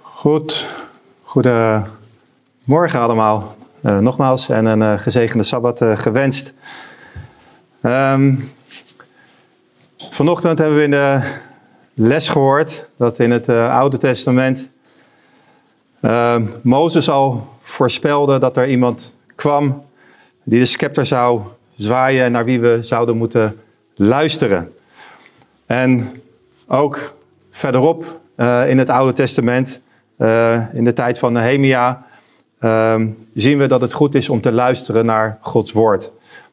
Goed, goedemorgen allemaal. Uh, nogmaals en een uh, gezegende Sabbat uh, gewenst. Um, vanochtend hebben we in de les gehoord dat in het Oude Testament ehm, Mozes al voorspelde dat er iemand kwam die de scepter zou zwaaien en naar wie we zouden moeten luisteren. En ook verderop in het Oude Testament uh, in de tijd van Nehemia uh, zien we dat het goed is om te luisteren naar Gods woord.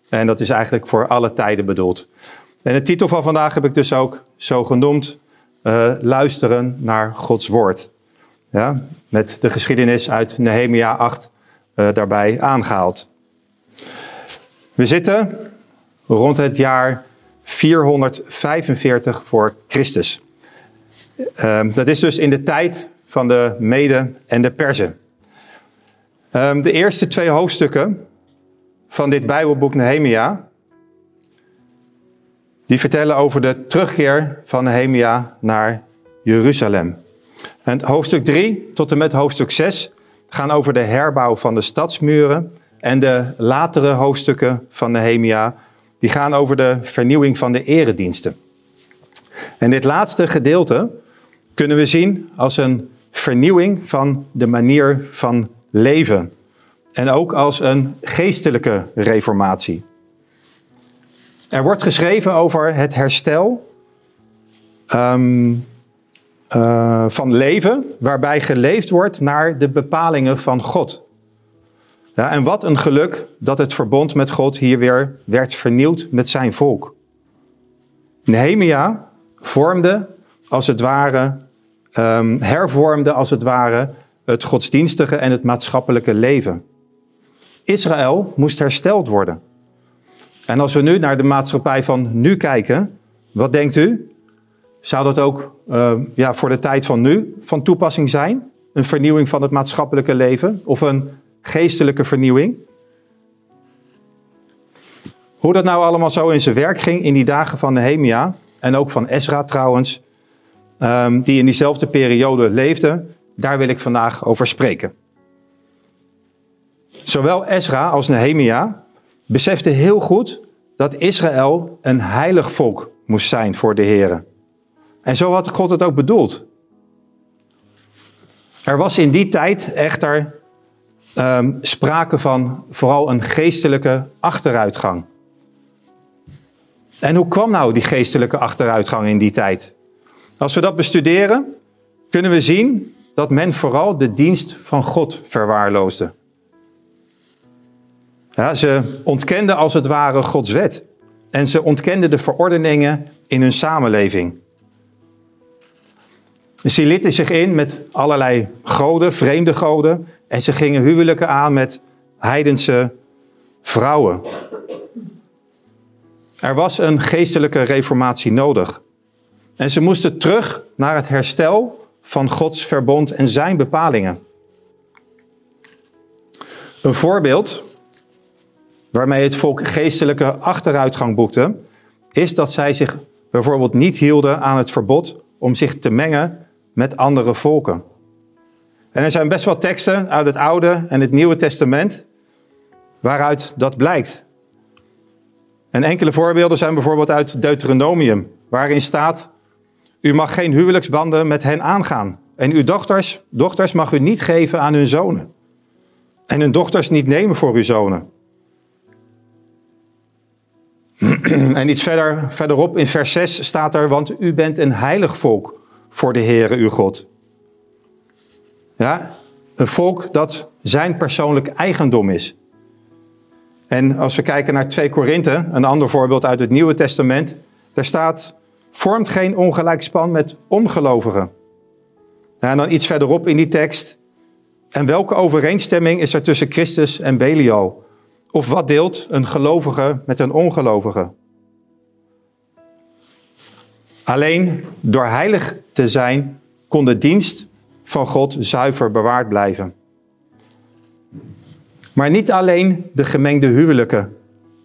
En dat is eigenlijk voor alle tijden bedoeld. En de titel van vandaag heb ik dus ook zo genoemd: uh, Luisteren naar Gods woord. Ja, met de geschiedenis uit Nehemia 8 uh, daarbij aangehaald. We zitten rond het jaar 445 voor Christus. Uh, dat is dus in de tijd van de Mede en de Perzen. Um, de eerste twee hoofdstukken van dit Bijbelboek Nehemia, die vertellen over de terugkeer van Nehemia naar Jeruzalem. En hoofdstuk 3 tot en met hoofdstuk 6 gaan over de herbouw van de stadsmuren. En de latere hoofdstukken van Nehemia, die gaan over de vernieuwing van de erediensten. En dit laatste gedeelte kunnen we zien als een vernieuwing van de manier van leven. En ook als een geestelijke reformatie. Er wordt geschreven over het herstel um, uh, van leven, waarbij geleefd wordt naar de bepalingen van God. Ja, en wat een geluk dat het verbond met God hier weer werd vernieuwd met zijn volk. Nehemia vormde als het ware um, hervormde als het ware het godsdienstige en het maatschappelijke leven. Israël moest hersteld worden. En als we nu naar de maatschappij van nu kijken, wat denkt u? Zou dat ook uh, ja, voor de tijd van nu van toepassing zijn? Een vernieuwing van het maatschappelijke leven of een geestelijke vernieuwing? Hoe dat nou allemaal zo in zijn werk ging in die dagen van Nehemia en ook van Ezra trouwens, um, die in diezelfde periode leefden, daar wil ik vandaag over spreken. Zowel Ezra als Nehemia beseften heel goed dat Israël een heilig volk moest zijn voor de Heer. En zo had God het ook bedoeld. Er was in die tijd echter um, sprake van vooral een geestelijke achteruitgang. En hoe kwam nou die geestelijke achteruitgang in die tijd? Als we dat bestuderen, kunnen we zien dat men vooral de dienst van God verwaarloosde. Ze ontkenden als het ware Gods wet. En ze ontkenden de verordeningen in hun samenleving. Ze lieten zich in met allerlei goden, vreemde goden. En ze gingen huwelijken aan met heidense vrouwen. Er was een geestelijke reformatie nodig. En ze moesten terug naar het herstel van Gods verbond en zijn bepalingen. Een voorbeeld waarmee het volk geestelijke achteruitgang boekte, is dat zij zich bijvoorbeeld niet hielden aan het verbod om zich te mengen met andere volken. En er zijn best wel teksten uit het Oude en het Nieuwe Testament waaruit dat blijkt. En enkele voorbeelden zijn bijvoorbeeld uit Deuteronomium, waarin staat u mag geen huwelijksbanden met hen aangaan. En uw dochters, dochters mag u niet geven aan hun zonen. En hun dochters niet nemen voor uw zonen. en iets verder, verderop in vers 6 staat er, want u bent een heilig volk voor de Heere uw God. Ja, een volk dat zijn persoonlijk eigendom is. En als we kijken naar 2 Korinthe, een ander voorbeeld uit het Nieuwe Testament, daar staat vormt geen ongelijk span met ongelovigen. En dan iets verderop in die tekst. En welke overeenstemming is er tussen Christus en Belial? Of wat deelt een gelovige met een ongelovige? Alleen door heilig te zijn kon de dienst van God zuiver bewaard blijven. Maar niet alleen de gemengde huwelijken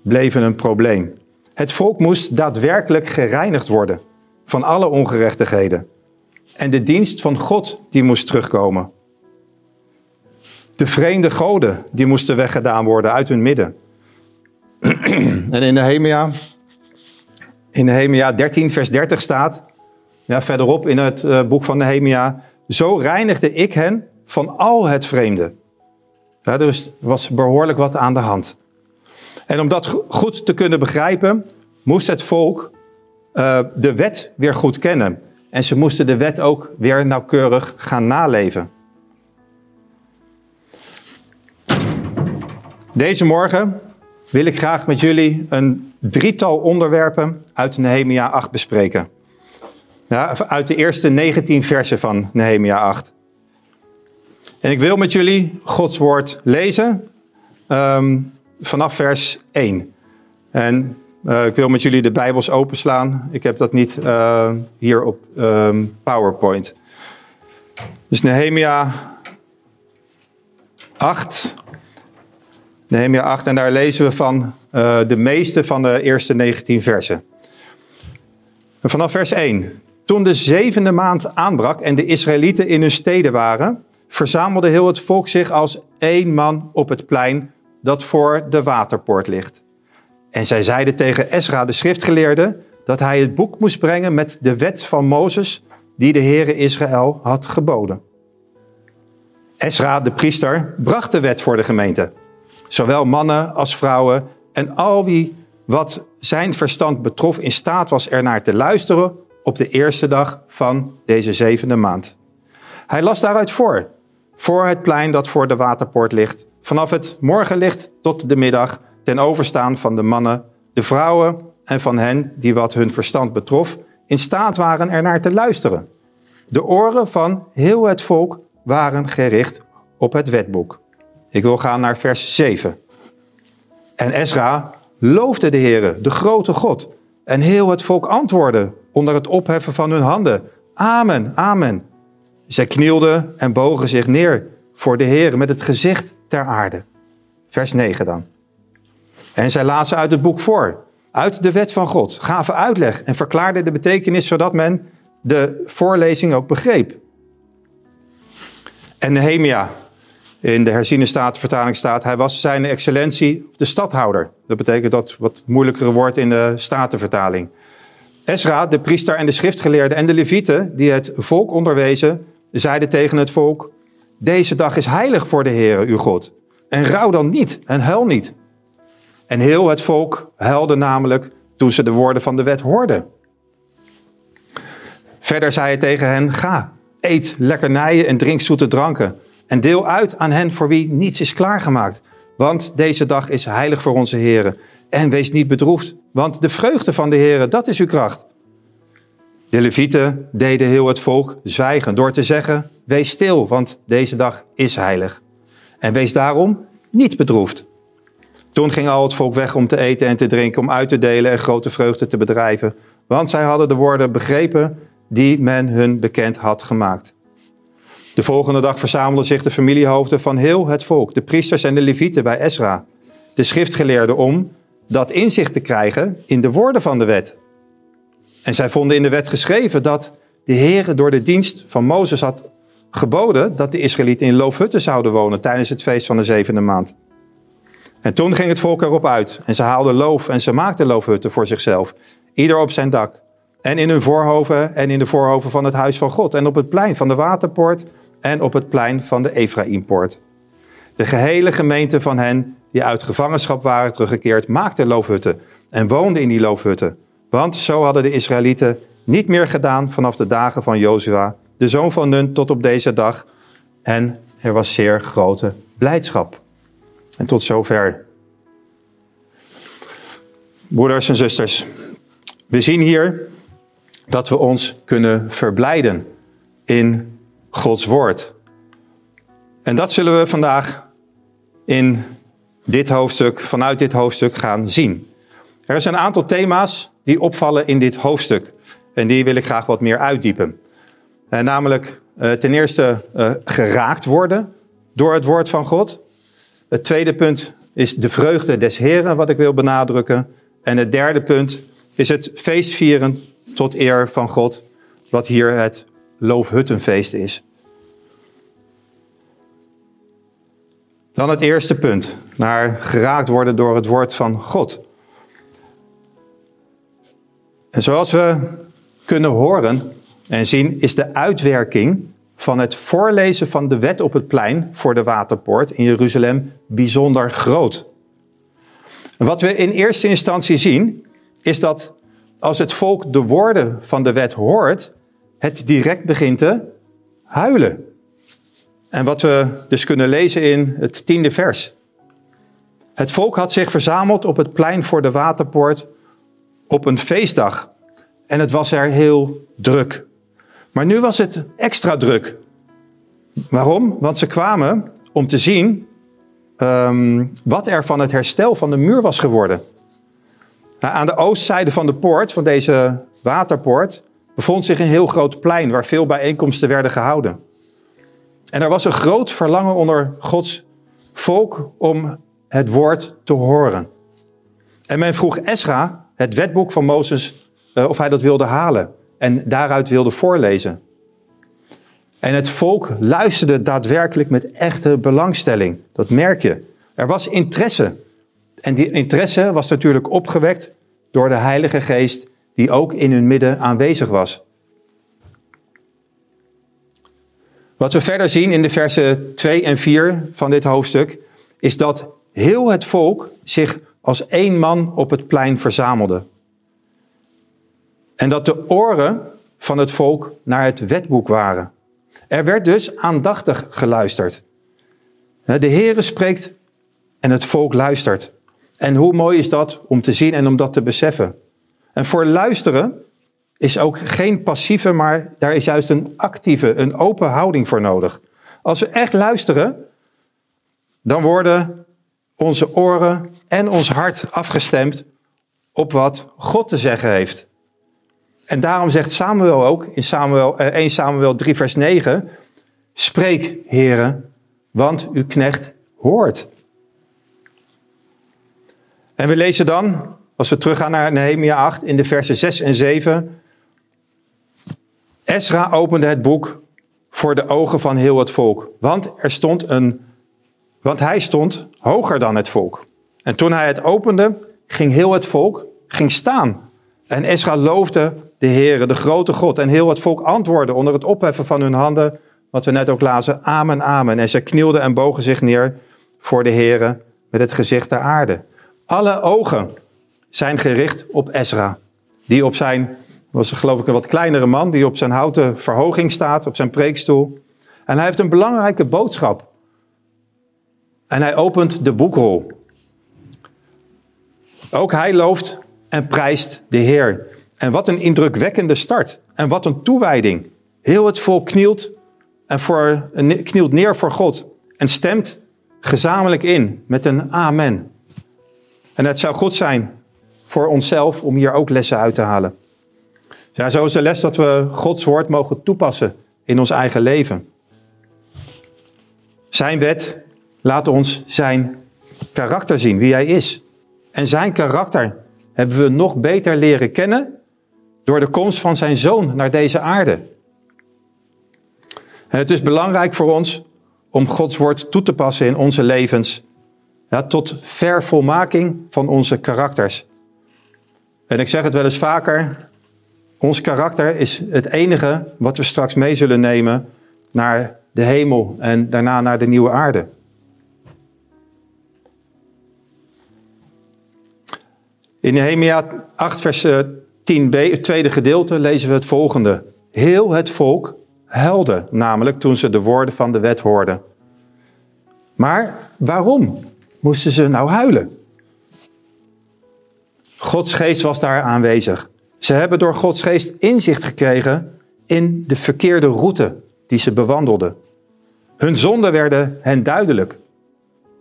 bleven een probleem. Het volk moest daadwerkelijk gereinigd worden van alle ongerechtigheden. En de dienst van God die moest terugkomen. De vreemde goden die moesten weggedaan worden uit hun midden. en in Nehemia, in Nehemia 13 vers 30 staat, ja, verderop in het uh, boek van Nehemia, zo reinigde ik hen van al het vreemde. Dus er was behoorlijk wat aan de hand. En om dat goed te kunnen begrijpen, moest het volk uh, de wet weer goed kennen. En ze moesten de wet ook weer nauwkeurig gaan naleven. Deze morgen wil ik graag met jullie een drietal onderwerpen uit Nehemia 8 bespreken. Ja, uit de eerste 19 versen van Nehemia 8. En ik wil met jullie Gods woord lezen um, vanaf vers 1. En uh, ik wil met jullie de Bijbels openslaan. Ik heb dat niet uh, hier op um, PowerPoint. Dus Nehemia 8. Nehemia 8 en daar lezen we van uh, de meeste van de eerste 19 versen. En vanaf vers 1. Toen de zevende maand aanbrak en de Israëlieten in hun steden waren, verzamelde heel het volk zich als één man op het plein dat voor de waterpoort ligt. En zij zeiden tegen Esra, de schriftgeleerde, dat hij het boek moest brengen met de wet van Mozes, die de Heere Israël had geboden. Esra, de priester, bracht de wet voor de gemeente. Zowel mannen als vrouwen en al wie wat zijn verstand betrof in staat was ernaar te luisteren op de eerste dag van deze zevende maand. Hij las daaruit voor, voor het plein dat voor de waterpoort ligt, vanaf het morgenlicht tot de middag, ten overstaan van de mannen, de vrouwen en van hen die wat hun verstand betrof, in staat waren ernaar te luisteren. De oren van heel het volk waren gericht op het wetboek. Ik wil gaan naar vers 7. En Ezra loofde de Heere, de grote God. En heel het volk antwoordde onder het opheffen van hun handen. Amen, amen. Zij knielden en bogen zich neer voor de Heer met het gezicht ter aarde. Vers 9 dan. En zij lazen uit het boek voor, uit de wet van God, gaven uitleg en verklaarden de betekenis zodat men de voorlezing ook begreep. En Nehemia, in de herziene statenvertaling staat, hij was zijn excellentie de stadhouder. Dat betekent dat wat moeilijkere woord in de statenvertaling. Esra, de priester en de schriftgeleerden en de levieten die het volk onderwezen, zeiden tegen het volk, deze dag is heilig voor de Heere, uw God. En rouw dan niet en huil niet. En heel het volk huilde namelijk toen ze de woorden van de wet hoorden. Verder zei hij tegen hen, ga, eet lekkernijen en drink zoete dranken. En deel uit aan hen voor wie niets is klaargemaakt. Want deze dag is heilig voor onze Heere. En wees niet bedroefd, want de vreugde van de Heere, dat is uw kracht. De levieten deden heel het volk zwijgen door te zeggen, wees stil, want deze dag is heilig. En wees daarom niet bedroefd. Toen ging al het volk weg om te eten en te drinken, om uit te delen en grote vreugde te bedrijven. Want zij hadden de woorden begrepen die men hun bekend had gemaakt. De volgende dag verzamelden zich de familiehoofden van heel het volk, de priesters en de levieten bij Ezra, de schriftgeleerden, om dat inzicht te krijgen in de woorden van de wet. En zij vonden in de wet geschreven dat de Heere door de dienst van Mozes had geboden dat de Israëlieten in loofhutten zouden wonen tijdens het feest van de zevende maand. En toen ging het volk erop uit en ze haalden loof en ze maakten loofhutten voor zichzelf, ieder op zijn dak. En in hun voorhoven en in de voorhoven van het huis van God en op het plein van de waterpoort en op het plein van de Ephraimpoort. De gehele gemeente van hen die uit gevangenschap waren teruggekeerd, maakte loofhutten en woonden in die loofhutten. Want zo hadden de Israëlieten niet meer gedaan vanaf de dagen van Jozua, de zoon van Nun, tot op deze dag. En er was zeer grote blijdschap. En tot zover. Broeders en zusters, we zien hier dat we ons kunnen verblijden in Gods woord. En dat zullen we vandaag in dit hoofdstuk, vanuit dit hoofdstuk gaan zien. Er zijn een aantal thema's die opvallen in dit hoofdstuk. En die wil ik graag wat meer uitdiepen. Uh, namelijk uh, ten eerste uh, geraakt worden door het woord van God. Het tweede punt is de vreugde des Heren, wat ik wil benadrukken. En het derde punt is het feestvieren tot eer van God, wat hier het loofhuttenfeest is. Dan het eerste punt, naar geraakt worden door het woord van God. En zoals we kunnen horen en zien, is de uitwerking van het voorlezen van de wet op het plein voor de waterpoort in Jeruzalem bijzonder groot. wat we in eerste instantie zien, is dat als het volk de woorden van de wet hoort, het direct begint te huilen. En wat we dus kunnen lezen in het tiende vers. Het volk had zich verzameld op het plein voor de waterpoort op een feestdag. En het was er heel druk. Maar nu was het extra druk. Waarom? Want ze kwamen om te zien um, wat er van het herstel van de muur was geworden. Nou, aan de oostzijde van de poort, van deze waterpoort, bevond zich een heel groot plein waar veel bijeenkomsten werden gehouden. En er was een groot verlangen onder Gods volk om het woord te horen. En men vroeg Esra, het wetboek van Mozes, eh, of hij dat wilde halen en daaruit wilde voorlezen. En het volk luisterde daadwerkelijk met echte belangstelling. Dat merk je. Er was interesse. En die interesse was natuurlijk opgewekt door de Heilige Geest, die ook in hun midden aanwezig was. Wat we verder zien in de versen 2 en 4 van dit hoofdstuk, is dat heel het volk zich als één man op het plein verzamelde. En dat de oren van het volk naar het wetboek waren. Er werd dus aandachtig geluisterd. De Heere spreekt en het volk luistert. En hoe mooi is dat om te zien en om dat te beseffen. En voor luisteren is ook geen passieve, maar daar is juist een actieve, een open houding voor nodig. Als we echt luisteren, dan worden onze oren en ons hart afgestemd op wat God te zeggen heeft. En daarom zegt Samuel ook in Samuel, 1 eh, Samuel 3 vers 9, spreek heren, want uw knecht hoort. En we lezen dan, als we teruggaan naar Nehemia 8 in de versen 6 en 7, Esra opende het boek voor de ogen van heel het volk, want er stond een, want hij stond hoger dan het volk. En toen hij het opende, ging heel het volk ging staan. En Esra loofde de Heere, de grote God. En heel het volk antwoordde onder het opheffen van hun handen, wat we net ook lazen, amen, amen. En ze knielden en bogen zich neer voor de Heere met het gezicht ter aarde. Alle ogen zijn gericht op Esra, die op zijn was geloof ik een wat kleinere man die op zijn houten verhoging staat, op zijn preekstoel. En hij heeft een belangrijke boodschap. En hij opent de boekrol. Ook hij looft en prijst de Heer. En wat een indrukwekkende start. En wat een toewijding. Heel het volk knielt, en voor, knielt neer voor God. En stemt gezamenlijk in met een amen. En het zou goed zijn voor onszelf om hier ook lessen uit te halen. Ja, zo is de les dat we Gods woord mogen toepassen in ons eigen leven. Zijn wet laat ons zijn karakter zien, wie hij is. En zijn karakter hebben we nog beter leren kennen door de komst van zijn zoon naar deze aarde. Het is belangrijk voor ons om Gods woord toe te passen in onze levens, ja, tot vervolmaking van onze karakters. En ik zeg het wel eens vaker, ons karakter is het enige wat we straks mee zullen nemen naar de hemel en daarna naar de nieuwe aarde. In Nehemia 8, vers 10b, eh, het tweede gedeelte, lezen we het volgende. Heel het volk huilde namelijk toen ze de woorden van de wet hoorden. Maar waarom moesten ze nou huilen? Gods geest was daar aanwezig. Ze hebben door Gods geest inzicht gekregen in de verkeerde route die ze bewandelden. Hun zonden werden hen duidelijk.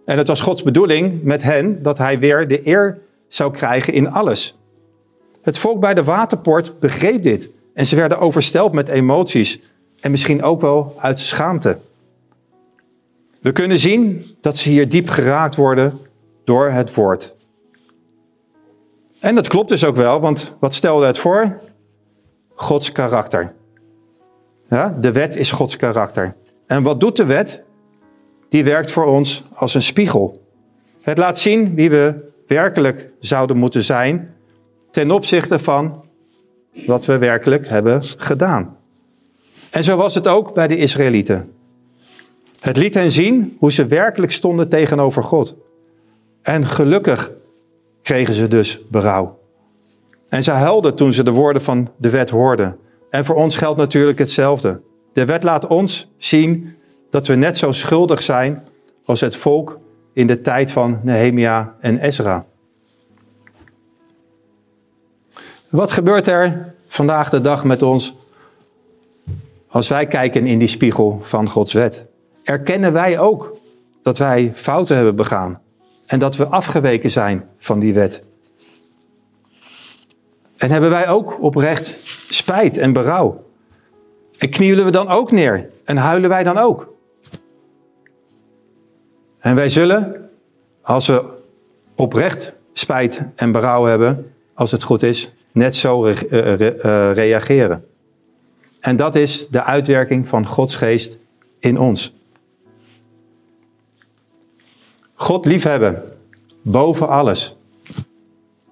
En het was Gods bedoeling met hen dat hij weer de eer zou krijgen in alles. Het volk bij de waterpoort begreep dit en ze werden oversteld met emoties en misschien ook wel uit schaamte. We kunnen zien dat ze hier diep geraakt worden door het woord. En dat klopt dus ook wel, want wat stelde het voor? Gods karakter. Ja, de wet is Gods karakter. En wat doet de wet? Die werkt voor ons als een spiegel. Het laat zien wie we werkelijk zouden moeten zijn ten opzichte van wat we werkelijk hebben gedaan. En zo was het ook bij de Israëlieten. Het liet hen zien hoe ze werkelijk stonden tegenover God. En gelukkig kregen ze dus berouw. En ze huilden toen ze de woorden van de wet hoorden. En voor ons geldt natuurlijk hetzelfde. De wet laat ons zien dat we net zo schuldig zijn als het volk in de tijd van Nehemia en Ezra. Wat gebeurt er vandaag de dag met ons als wij kijken in die spiegel van Gods wet? Erkennen wij ook dat wij fouten hebben begaan en dat we afgeweken zijn van die wet? En hebben wij ook oprecht spijt en berouw? En knielen we dan ook neer en huilen wij dan ook? En wij zullen, als we oprecht spijt en berouw hebben, als het goed is, net zo re re uh, reageren. En dat is de uitwerking van Gods geest in ons. God liefhebben, boven alles.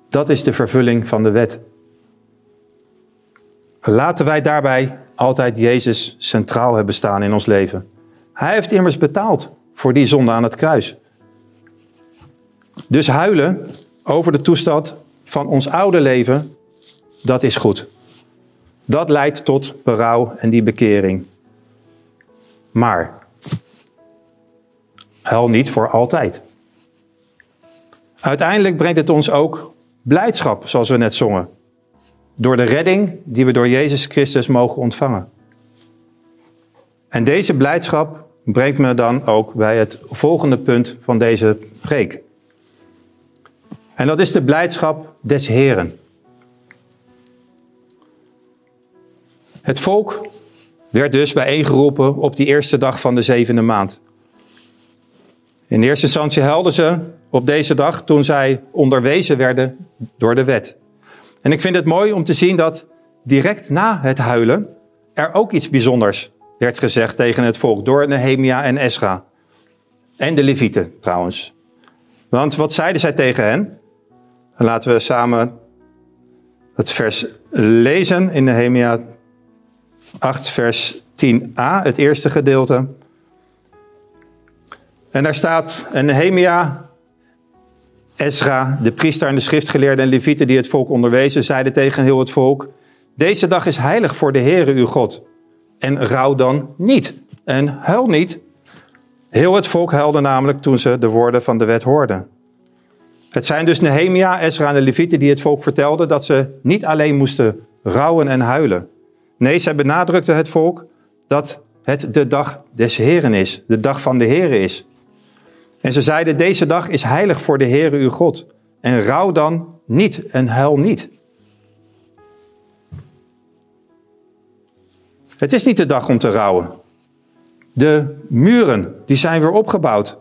Dat is de vervulling van de wet. Laten wij daarbij altijd Jezus centraal hebben staan in ons leven. Hij heeft immers betaald voor die zonde aan het kruis. Dus huilen over de toestand van ons oude leven, dat is goed. Dat leidt tot berouw en die bekering. Maar huil niet voor altijd. Uiteindelijk brengt het ons ook blijdschap, zoals we net zongen. Door de redding die we door Jezus Christus mogen ontvangen. En deze blijdschap brengt me dan ook bij het volgende punt van deze preek. En dat is de blijdschap des Heren. Het volk werd dus bijeengeroepen op die eerste dag van de zevende maand. In eerste instantie helden ze op deze dag toen zij onderwezen werden door de wet. En ik vind het mooi om te zien dat direct na het huilen er ook iets bijzonders werd gezegd tegen het volk door Nehemia en Esra. En de Levieten trouwens. Want wat zeiden zij tegen hen? Laten we samen het vers lezen in Nehemia 8, vers 10a, het eerste gedeelte. En daar staat, en Nehemia, Ezra, de priester en de schriftgeleerden en levieten die het volk onderwezen, zeiden tegen heel het volk, deze dag is heilig voor de Heere uw God. En rouw dan niet. En huil niet. Heel het volk huilde namelijk toen ze de woorden van de wet hoorden. Het zijn dus Nehemia, Ezra en de levieten die het volk vertelden dat ze niet alleen moesten rouwen en huilen. Nee, zij benadrukten het volk dat het de dag des Heren is, de dag van de Heren is. En ze zeiden, deze dag is heilig voor de Heere uw God. En rouw dan niet en huil niet. Het is niet de dag om te rouwen. De muren, die zijn weer opgebouwd.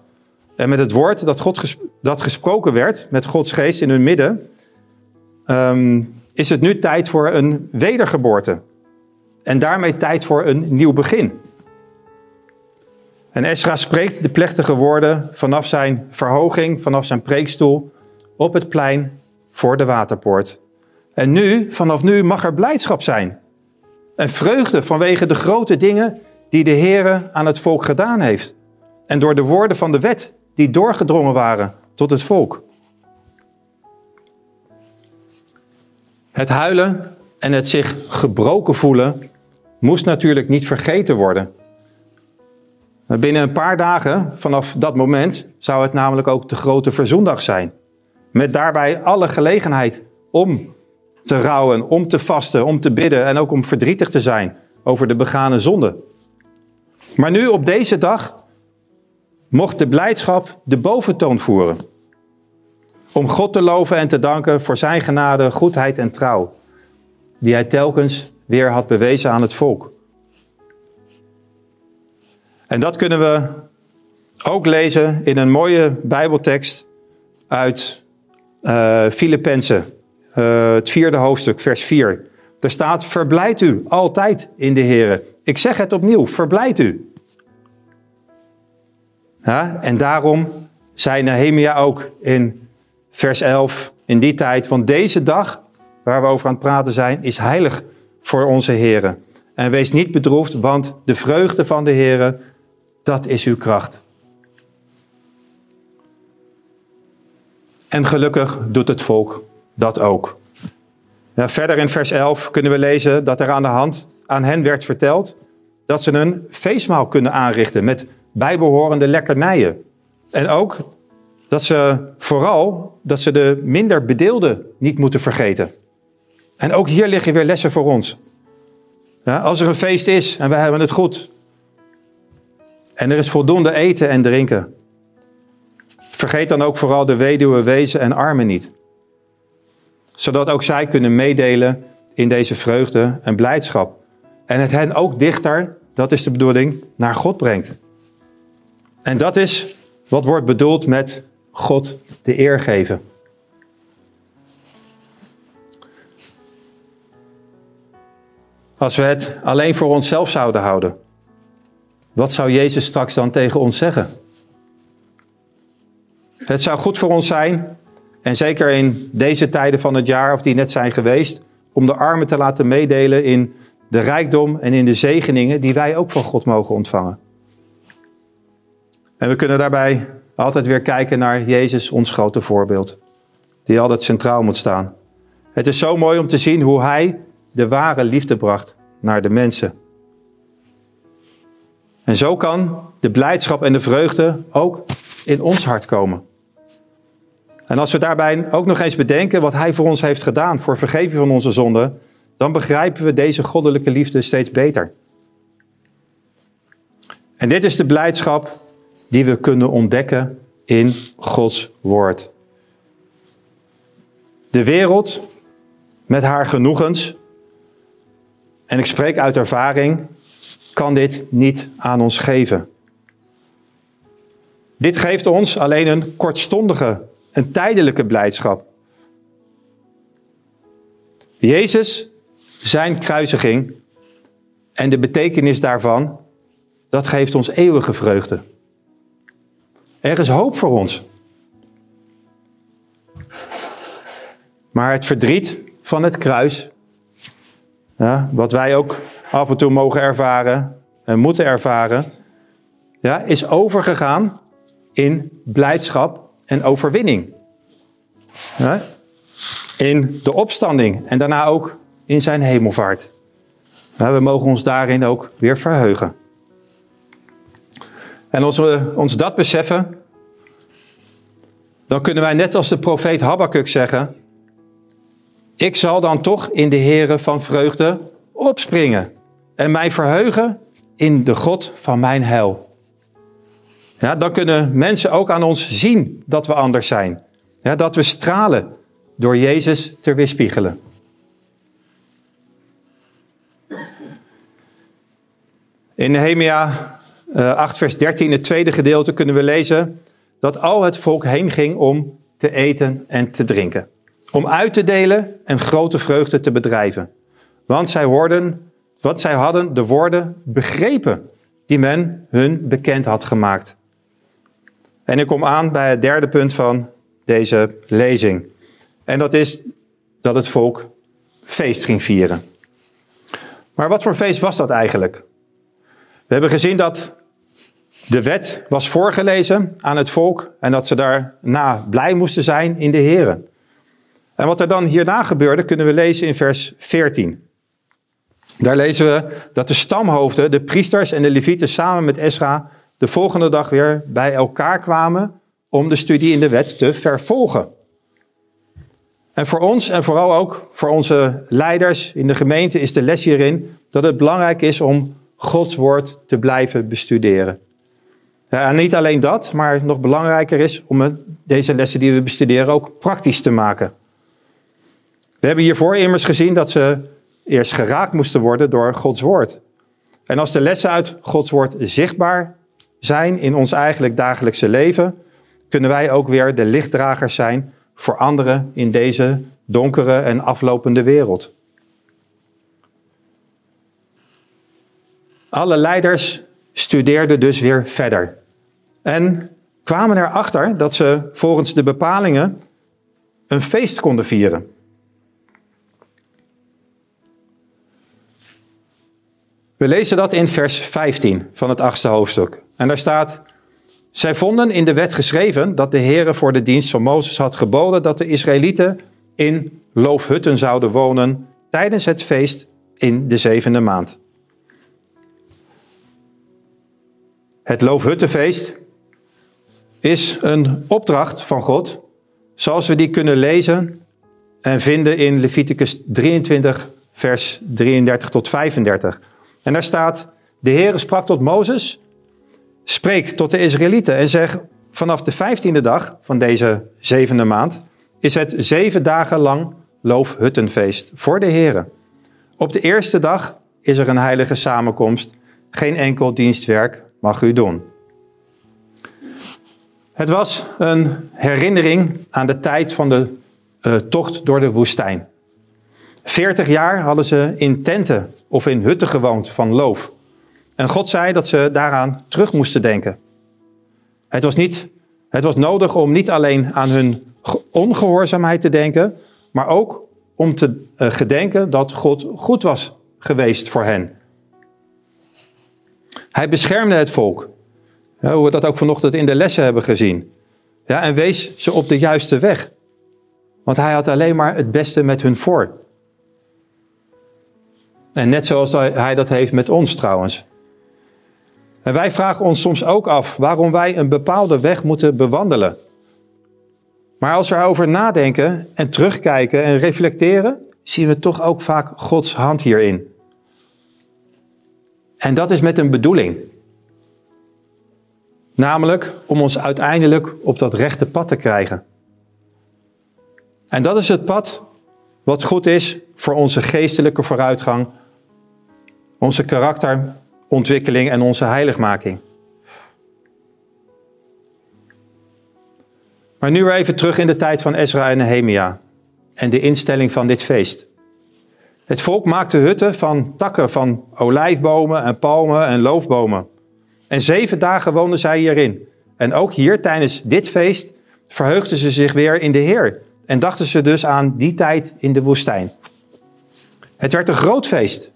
En met het woord dat, God dat gesproken werd, met Gods geest in hun midden, um, is het nu tijd voor een wedergeboorte. En daarmee tijd voor een nieuw begin. En Esra spreekt de plechtige woorden vanaf zijn verhoging, vanaf zijn preekstoel, op het plein voor de waterpoort. En nu, vanaf nu, mag er blijdschap zijn. En vreugde vanwege de grote dingen die de Heer aan het volk gedaan heeft. En door de woorden van de wet die doorgedrongen waren tot het volk. Het huilen en het zich gebroken voelen moest natuurlijk niet vergeten worden. Binnen een paar dagen vanaf dat moment zou het namelijk ook de grote verzoendag zijn. Met daarbij alle gelegenheid om te rouwen, om te vasten, om te bidden en ook om verdrietig te zijn over de begane zonde. Maar nu op deze dag mocht de blijdschap de boventoon voeren. Om God te loven en te danken voor zijn genade, goedheid en trouw, die hij telkens weer had bewezen aan het volk. En dat kunnen we ook lezen in een mooie Bijbeltekst uit uh, Filippenzen, uh, het vierde hoofdstuk, vers 4. Er staat, verblijd u altijd in de Heer. Ik zeg het opnieuw, verblijd u. En daarom zei Nehemia ook in vers 11, in die tijd, want deze dag waar we over aan het praten zijn, is heilig voor onze Heer. En wees niet bedroefd, want de vreugde van de Heer, dat is uw kracht. En gelukkig doet het volk dat ook. Verder in vers 11 kunnen we lezen dat er aan de hand aan hen werd verteld dat ze een feestmaal kunnen aanrichten met bijbehorende lekkernijen. En ook dat ze vooral dat ze de minder bedeelden niet moeten vergeten. En ook hier liggen weer lessen voor ons. Ja, als er een feest is en we hebben het goed. En er is voldoende eten en drinken. Vergeet dan ook vooral de weduwe, wezen en armen niet. Zodat ook zij kunnen meedelen in deze vreugde en blijdschap. En het hen ook dichter, dat is de bedoeling, naar God brengt. En dat is wat wordt bedoeld met God de eer geven. Als we het alleen voor onszelf zouden houden, wat zou Jezus straks dan tegen ons zeggen? Het zou goed voor ons zijn, en zeker in deze tijden van het jaar of die net zijn geweest, om de armen te laten meedelen in de rijkdom en in de zegeningen die wij ook van God mogen ontvangen. En we kunnen daarbij altijd weer kijken naar Jezus, ons grote voorbeeld, die altijd centraal moet staan. Het is zo mooi om te zien hoe Hij de ware liefde bracht naar de mensen. En zo kan de blijdschap en de vreugde ook in ons hart komen. En als we daarbij ook nog eens bedenken wat Hij voor ons heeft gedaan voor vergeving van onze zonden, dan begrijpen we deze goddelijke liefde steeds beter. En dit is de blijdschap die we kunnen ontdekken in Gods Woord. De wereld met haar genoegens en ik spreek uit ervaring, kan dit niet aan ons geven. Dit geeft ons alleen een kortstondige, een tijdelijke blijdschap. Jezus, zijn kruisiging en de betekenis daarvan, dat geeft ons eeuwige vreugde. Er is hoop voor ons. Maar het verdriet van het kruis ja, wat wij ook af en toe mogen ervaren en moeten ervaren, ja, is overgegaan in blijdschap en overwinning. In de opstanding en daarna ook in zijn hemelvaart. We mogen ons daarin ook weer verheugen. En als we ons dat beseffen, dan kunnen wij net als de profeet Habakkuk zeggen: ik zal dan toch in de Here van vreugde opspringen en mij verheugen in de God van mijn heil. Ja, dan kunnen mensen ook aan ons zien dat we anders zijn. Dat we stralen door Jezus te weerspiegelen. In Nehemia 8 eh, vers 13, het tweede gedeelte, kunnen we lezen dat al het volk heen ging om te eten en te drinken om uit te delen en grote vreugde te bedrijven. Want zij hoorden, wat zij hadden, de woorden begrepen die men hun bekend had gemaakt. En ik kom aan bij het derde punt van deze lezing. En dat is dat het volk feest ging vieren. Maar wat voor feest was dat eigenlijk? We hebben gezien dat de wet was voorgelezen aan het volk en dat ze daarna blij moesten zijn in de Heren. En wat er dan hierna gebeurde, kunnen we lezen in vers 14. Daar lezen we dat de stamhoofden, de priesters en de levieten samen met Esra de volgende dag weer bij elkaar kwamen om de studie in de wet te vervolgen. En voor ons en vooral ook voor onze leiders in de gemeente is de les hierin dat het belangrijk is om Gods woord te blijven bestuderen. En niet alleen dat, maar nog belangrijker is om deze lessen die we bestuderen ook praktisch te maken. We hebben hiervoor immers gezien dat ze eerst geraakt moesten worden door Gods woord. En als de lessen uit Gods woord zichtbaar zijn in ons eigenlijk dagelijkse leven, kunnen wij ook weer de lichtdragers zijn voor anderen in deze donkere en aflopende wereld. Alle leiders studeerden dus weer verder. En kwamen erachter dat ze volgens de bepalingen een feest konden vieren. We lezen dat in vers 15 van het achtste hoofdstuk. En daar staat: Zij vonden in de wet geschreven dat de Heere voor de dienst van Mozes had geboden dat de Israëlieten in loofhutten zouden wonen tijdens het feest in de zevende maand. Het loofhuttenfeest is een opdracht van God, zoals we die kunnen lezen en vinden in Leviticus 23, vers 33 tot 35. En daar staat, de Heere sprak tot Mozes, spreek tot de Israëlieten en zeg, vanaf de vijftiende dag van deze zevende maand is het zeven dagen lang loofhuttenfeest voor de Heere. Op de eerste dag is er een heilige samenkomst, geen enkel dienstwerk mag u doen. Het was een herinnering aan de tijd van de uh, tocht door de woestijn. Veertig jaar hadden ze in tenten of in hutten gewoond van loof. En God zei dat ze daaraan terug moesten denken. Het was, niet, het was nodig om niet alleen aan hun ongehoorzaamheid te denken, maar ook om te uh, gedenken dat God goed was geweest voor hen. Hij beschermde het volk. Ja, hoe we dat ook vanochtend in de lessen hebben gezien. Ja, en wees ze op de juiste weg. Want hij had alleen maar het beste met hun voor. En net zoals hij dat heeft met ons trouwens. En wij vragen ons soms ook af waarom wij een bepaalde weg moeten bewandelen. Maar als we erover nadenken en terugkijken en reflecteren, zien we toch ook vaak Gods hand hierin. En dat is met een bedoeling. Namelijk om ons uiteindelijk op dat rechte pad te krijgen. En dat is het pad wat goed is voor onze geestelijke vooruitgang, onze karakterontwikkeling en onze heiligmaking. Maar nu even terug in de tijd van Ezra en Nehemia en de instelling van dit feest. Het volk maakte hutten van takken van olijfbomen en palmen en loofbomen. En zeven dagen woonden zij hierin. En ook hier tijdens dit feest verheugden ze zich weer in de Heer. En dachten ze dus aan die tijd in de woestijn. Het werd een groot feest.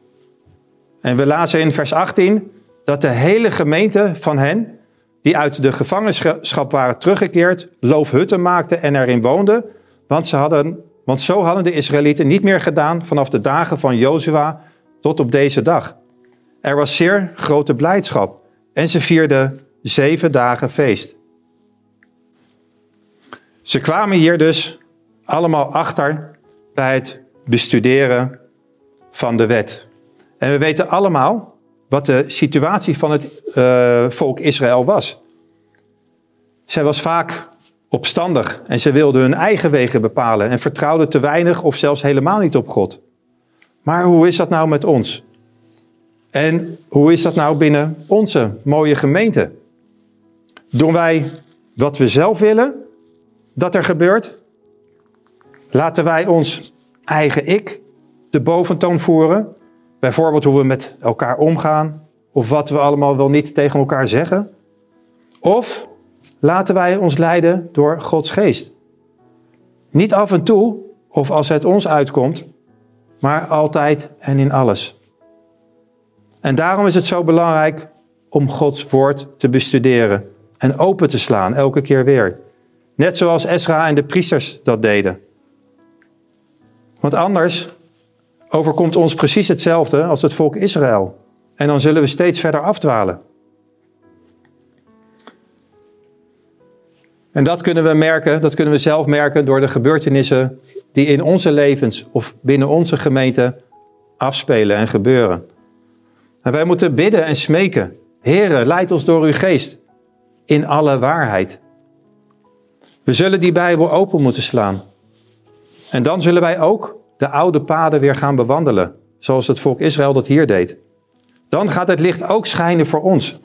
En we lazen in vers 18 dat de hele gemeente van hen, die uit de gevangenschap waren teruggekeerd, loofhutten maakten en erin woonden, want, ze hadden, want zo hadden de Israëlieten niet meer gedaan vanaf de dagen van Jozua tot op deze dag. Er was zeer grote blijdschap en ze vierden zeven dagen feest. Ze kwamen hier dus allemaal achter bij het bestuderen van de wet. En we weten allemaal wat de situatie van het uh, volk Israël was. Zij was vaak opstandig en ze wilden hun eigen wegen bepalen en vertrouwden te weinig of zelfs helemaal niet op God. Maar hoe is dat nou met ons? En hoe is dat nou binnen onze mooie gemeente? Doen wij wat we zelf willen dat er gebeurt? Laten wij ons eigen ik de boventoon voeren? Bijvoorbeeld hoe we met elkaar omgaan of wat we allemaal wel niet tegen elkaar zeggen? Of laten wij ons leiden door Gods geest? Niet af en toe of als het ons uitkomt, maar altijd en in alles. En daarom is het zo belangrijk om Gods woord te bestuderen en open te slaan elke keer weer. Net zoals Esra en de priesters dat deden. Want anders overkomt ons precies hetzelfde als het volk Israël. En dan zullen we steeds verder afdwalen. En dat kunnen we merken, dat kunnen we zelf merken door de gebeurtenissen die in onze levens of binnen onze gemeente afspelen en gebeuren. En wij moeten bidden en smeken. Heere, leid ons door uw geest in alle waarheid. We zullen die Bijbel open moeten slaan. En dan zullen wij ook de oude paden weer gaan bewandelen, zoals het volk Israël dat hier deed. Dan gaat het licht ook schijnen voor ons.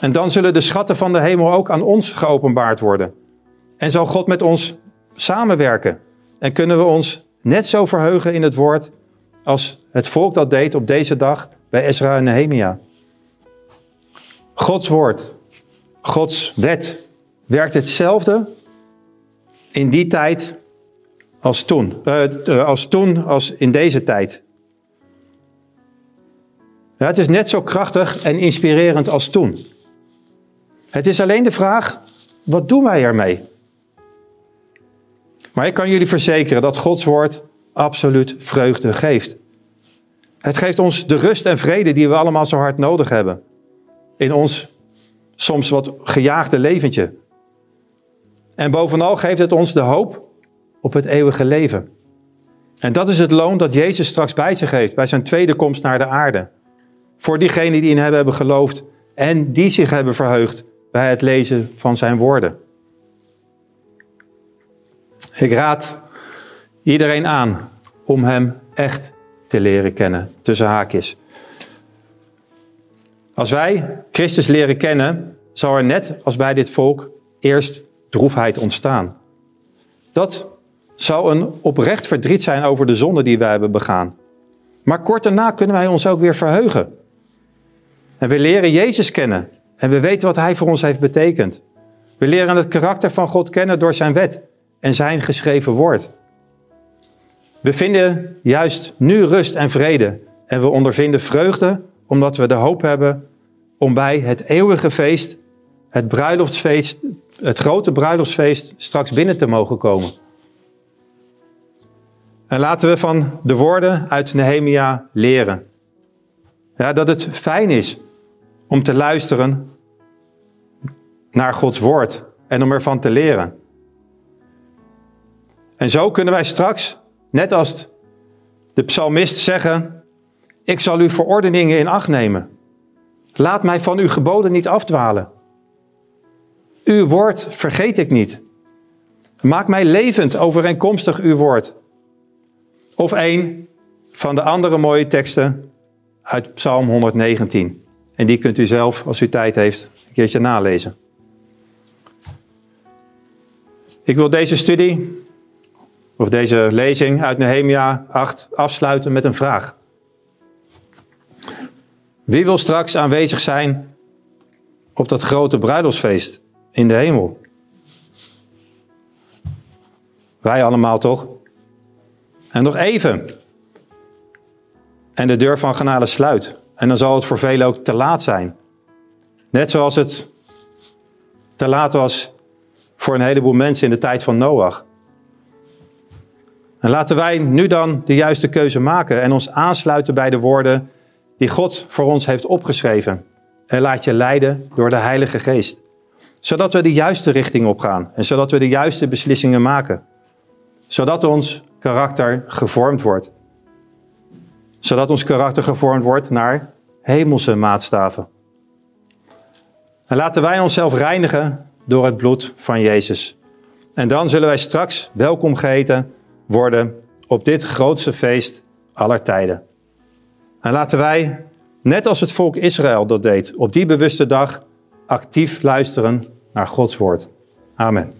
En dan zullen de schatten van de hemel ook aan ons geopenbaard worden. En zal God met ons samenwerken. En kunnen we ons net zo verheugen in het woord als het volk dat deed op deze dag bij Ezra en Nehemia. Gods woord, Gods wet, werkt hetzelfde in die tijd als toen. Uh, als toen als in deze tijd. Ja, het is net zo krachtig en inspirerend als toen. Het is alleen de vraag, wat doen wij ermee? Maar ik kan jullie verzekeren dat Gods woord absoluut vreugde geeft. Het geeft ons de rust en vrede die we allemaal zo hard nodig hebben. In ons soms wat gejaagde leventje. En bovenal geeft het ons de hoop op het eeuwige leven. En dat is het loon dat Jezus straks bij zich heeft, bij zijn tweede komst naar de aarde. Voor diegenen die in hem hebben geloofd en die zich hebben verheugd bij het lezen van zijn woorden. Ik raad iedereen aan om hem echt te leren kennen, tussen haakjes. Als wij Christus leren kennen, zal er net als bij dit volk eerst droefheid ontstaan. Dat zou een oprecht verdriet zijn over de zonde die wij hebben begaan. Maar kort daarna kunnen wij ons ook weer verheugen. En we leren Jezus kennen en we weten wat Hij voor ons heeft betekend. We leren het karakter van God kennen door Zijn wet en Zijn geschreven woord. We vinden juist nu rust en vrede en we ondervinden vreugde omdat we de hoop hebben om bij het eeuwige feest, het bruiloftsfeest, het grote bruiloftsfeest straks binnen te mogen komen. En laten we van de woorden uit Nehemia leren. Ja, dat het fijn is om te luisteren naar Gods woord en om ervan te leren. En zo kunnen wij straks, net als de psalmist, zeggen: Ik zal uw verordeningen in acht nemen. Laat mij van uw geboden niet afdwalen. Uw woord vergeet ik niet. Maak mij levend overeenkomstig uw woord. Of een van de andere mooie teksten uit Psalm 119. En die kunt u zelf, als u tijd heeft, een keertje nalezen. Ik wil deze studie, of deze lezing uit Nehemia 8 afsluiten met een vraag. Wie wil straks aanwezig zijn op dat grote bruiloftsfeest in de hemel? Wij allemaal toch? En nog even. En de deur van genade sluit. En dan zal het voor velen ook te laat zijn. Net zoals het te laat was voor een heleboel mensen in de tijd van Noach. En laten wij nu dan de juiste keuze maken en ons aansluiten bij de woorden die God voor ons heeft opgeschreven. En laat je leiden door de Heilige Geest. Zodat we de juiste richting opgaan en zodat we de juiste beslissingen maken. Zodat ons karakter gevormd wordt. Zodat ons karakter gevormd wordt naar hemelse maatstaven. En laten wij onszelf reinigen door het bloed van Jezus. En dan zullen wij straks welkom geheten worden op dit grootste feest aller tijden. En laten wij, net als het volk Israël dat deed, op die bewuste dag actief luisteren naar Gods woord. Amen.